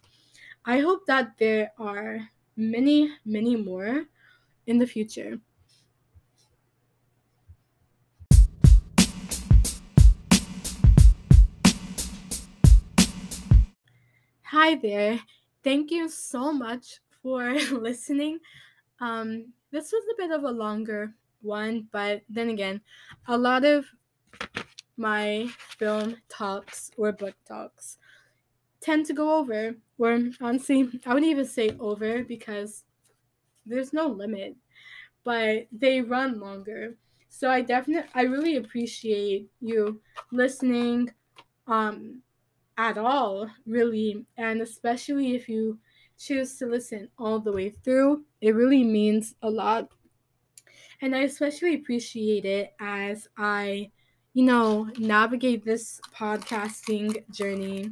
Speaker 1: I hope that there are many many more in the future. Hi there. Thank you so much for listening. Um, this was a bit of a longer one, but then again, a lot of my film talks or book talks tend to go over, or honestly, I wouldn't even say over because there's no limit, but they run longer. So I definitely, I really appreciate you listening um, at all, really, and especially if you choose to listen all the way through. It really means a lot. And I especially appreciate it as I, you know, navigate this podcasting journey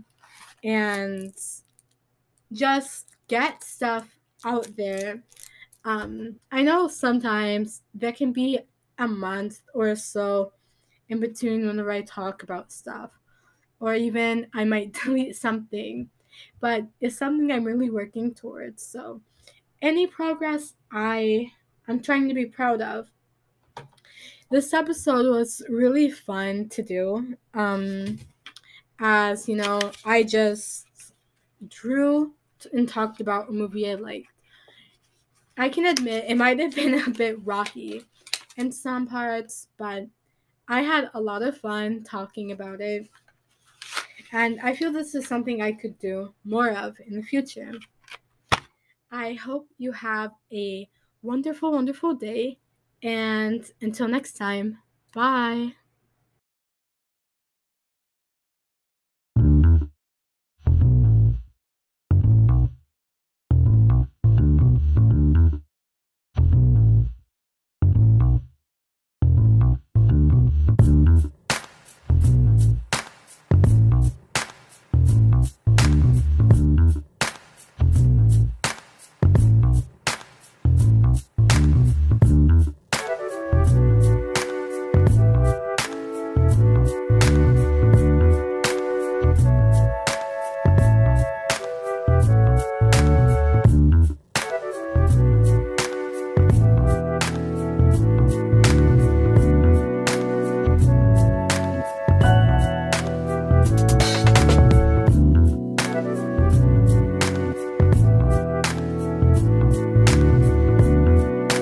Speaker 1: and just get stuff out there. Um, I know sometimes there can be a month or so in between whenever I talk about stuff, or even I might delete something but it's something I'm really working towards. So, any progress I I'm trying to be proud of. This episode was really fun to do. Um, as you know, I just drew and talked about a movie I liked. I can admit it might have been a bit rocky in some parts, but I had a lot of fun talking about it and I feel this is something I could do more of in the future. I hope you have a wonderful, wonderful day, and until next time, bye.